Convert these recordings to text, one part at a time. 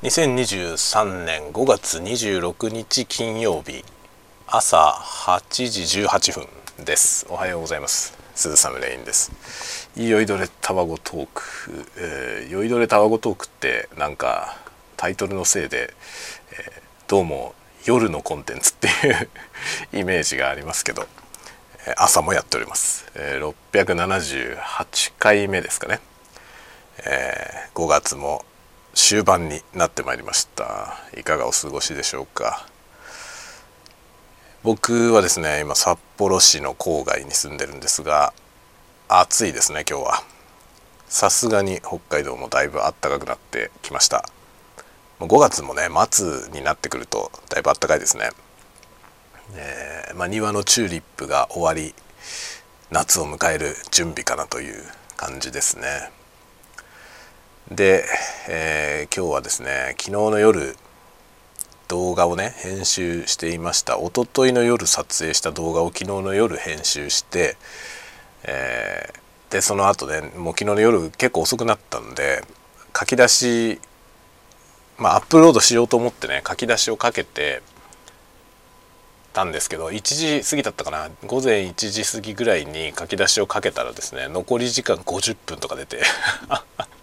2023年5月26日金曜日朝8時18分です。おはようございます。鈴サムレインです。酔いどれタバゴトーク、えー、酔いどれタバゴトークってなんかタイトルのせいで、えー、どうも夜のコンテンツっていう イメージがありますけど朝もやっております、えー、678回目ですかね、えー、5月も終盤になってまいりました。いかがお過ごしでしょうか。僕はですね今札幌市の郊外に住んでるんですが暑いですね今日は。さすがに北海道もだいぶ暖かくなってきました。5月もね末になってくるとだいぶ暖かいですね。えー、まあ、庭のチューリップが終わり夏を迎える準備かなという感じですね。で、えー、今日はですね昨日の夜動画をね編集していました。一昨日の夜撮影した動画を昨日の夜編集して、えー、でその後ねもう昨日の夜結構遅くなったんで書き出しまあアップロードしようと思ってね書き出しをかけてたんですけど1時過ぎだったかな午前1時過ぎぐらいに書き出しをかけたらですね残り時間50分とか出て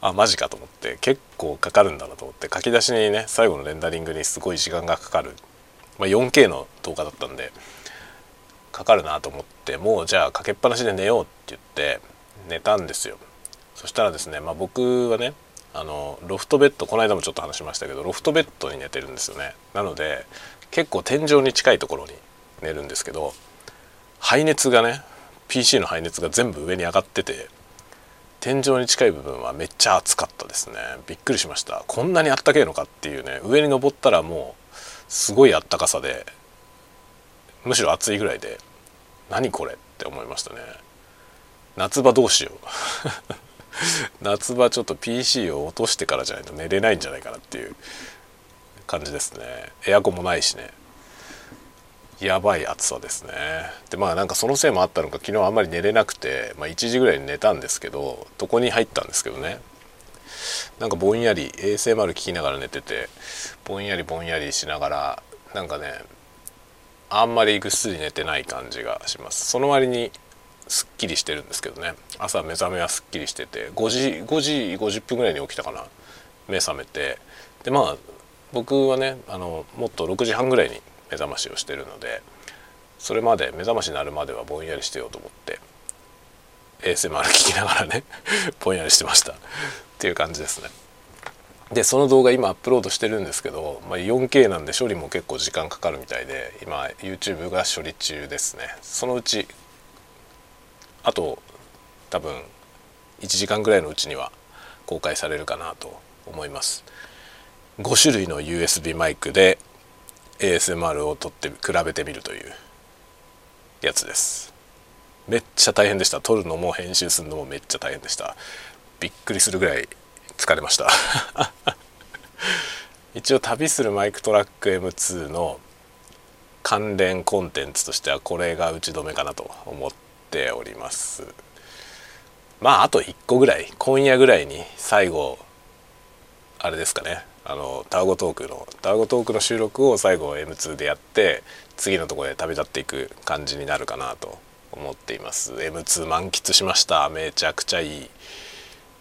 あマジかと思って結構かかるんだなと思って書き出しにね最後のレンダリングにすごい時間がかかる、まあ、4K の動画だったんでかかるなと思ってもうじゃあかけっぱなしで寝ようって言って寝たんですよ。そしたらですね、まあ、僕はねあのロフトベッドこの間もちょっと話しましたけどロフトベッドに寝てるんですよね。なので結構天井に近いところに寝るんですけど排熱がね PC の排熱が全部上に上がってて天井に近い部分はめっちゃ暑かったですね。びっくりしました。こんなにあったけえのかっていうね。上に登ったらもうすごいあったかさでむしろ暑いぐらいで何これって思いましたね。夏場どうしよう。夏場ちょっと PC を落としてからじゃないと寝れないんじゃないかなっていう感じですね。エアコンもないしね。やばい暑さですね。でまあなんかそのせいもあったのか昨日あんまり寝れなくて、まあ、1時ぐらいに寝たんですけど床に入ったんですけどね。なんかぼんやり ASMR 聞きながら寝ててぼんやりぼんやりしながらなんかねあんまりぐっすり寝てない感じがします。その割にすっきりしてるんですけどね。朝目覚めはすっきりしてて5時5時50分ぐらいに起きたかな。目覚めて。でまあ僕はねあのもっと6時半ぐらいに目覚ましをしてるのでそれまで目覚ましになるまではぼんやりしてようと思って ASMR 聞きながらね ぼんやりしてました。っていう感じですね。でその動画今アップロードしてるんですけど、まあ、4K なんで処理も結構時間かかるみたいで今 YouTube が処理中ですね。そのうちあと多分1時間ぐらいのうちには公開されるかなと思います。5種類の USB マイクで ASMR を撮って比べてみるというやつです。めっちゃ大変でした。撮るのも編集するのもめっちゃ大変でした。びっくりするぐらい疲れました。一応旅するマイクトラック M2 の関連コンテンツとしてはこれが打ち止めかなと思っております。まああと1個ぐらい今夜ぐらいに最後あれですかね。あのタワゴトークのタワゴトークの収録を最後 M2 でやって次のところで旅立っていく感じになるかなと思っています。M2 満喫しました。めちゃくちゃいい。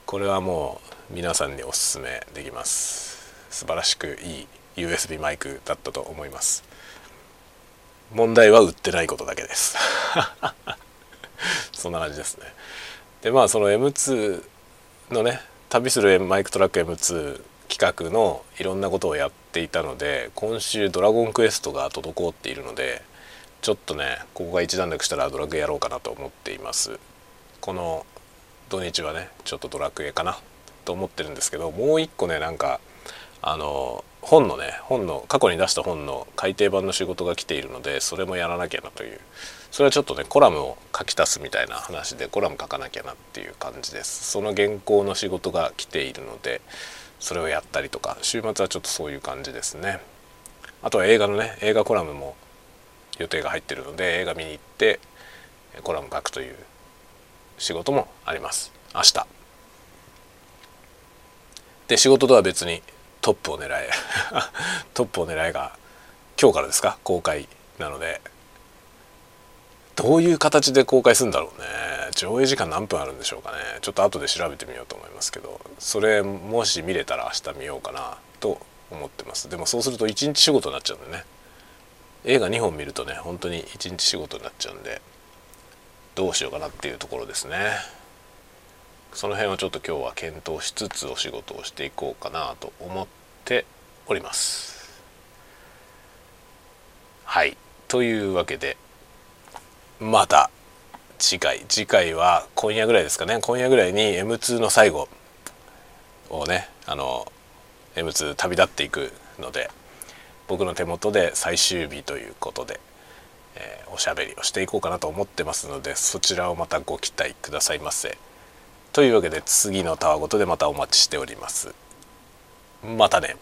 これはもう皆さんにおすすめできます。素晴らしくいい USB マイクだったと思います。問題は売ってないことだけです。そんな感じですね。でまあその M2 のね旅するマイクトラック M2 企画のいろんなことをやっていたので今週「ドラゴンクエスト」が滞っているのでちょっとねここが一段落したらドラクエやろうかなと思っています。この土日はねちょっとドラクエかなと思ってるんですけどもう一個ねなんかあの本のね本の過去に出した本の改訂版の仕事が来ているのでそれもやらなきゃなという。それはちょっとねコラムを書き足すみたいな話でコラム書かなきゃなっていう感じです。その原稿の仕事が来ているのでそれをやったりとか週末はちょっとそういう感じですね。あとは映画のね映画コラムも予定が入ってるので映画見に行ってコラム書くという仕事もあります。明日。で仕事とは別にトップを狙え トップを狙えが今日からですか？公開なので。どういう形で公開するんだろうね。上映時間何分あるんでしょうかね。ちょっと後で調べてみようと思いますけどそれもし見れたら明日見ようかなと思ってます。でもそうすると1日仕事になっちゃうんでね。映画2本見るとね本当に1日仕事になっちゃうんでどうしようかなっていうところですね。その辺をちょっと今日は検討しつつお仕事をしていこうかなと思っております。はい。というわけでまた次回次回は今夜ぐらいですかね今夜ぐらいに M2 の最後をねあの M2 旅立っていくので僕の手元で最終日ということで、えー、おしゃべりをしていこうかなと思ってますのでそちらをまたご期待くださいませ。というわけで次のたわごとでまたお待ちしております。またね。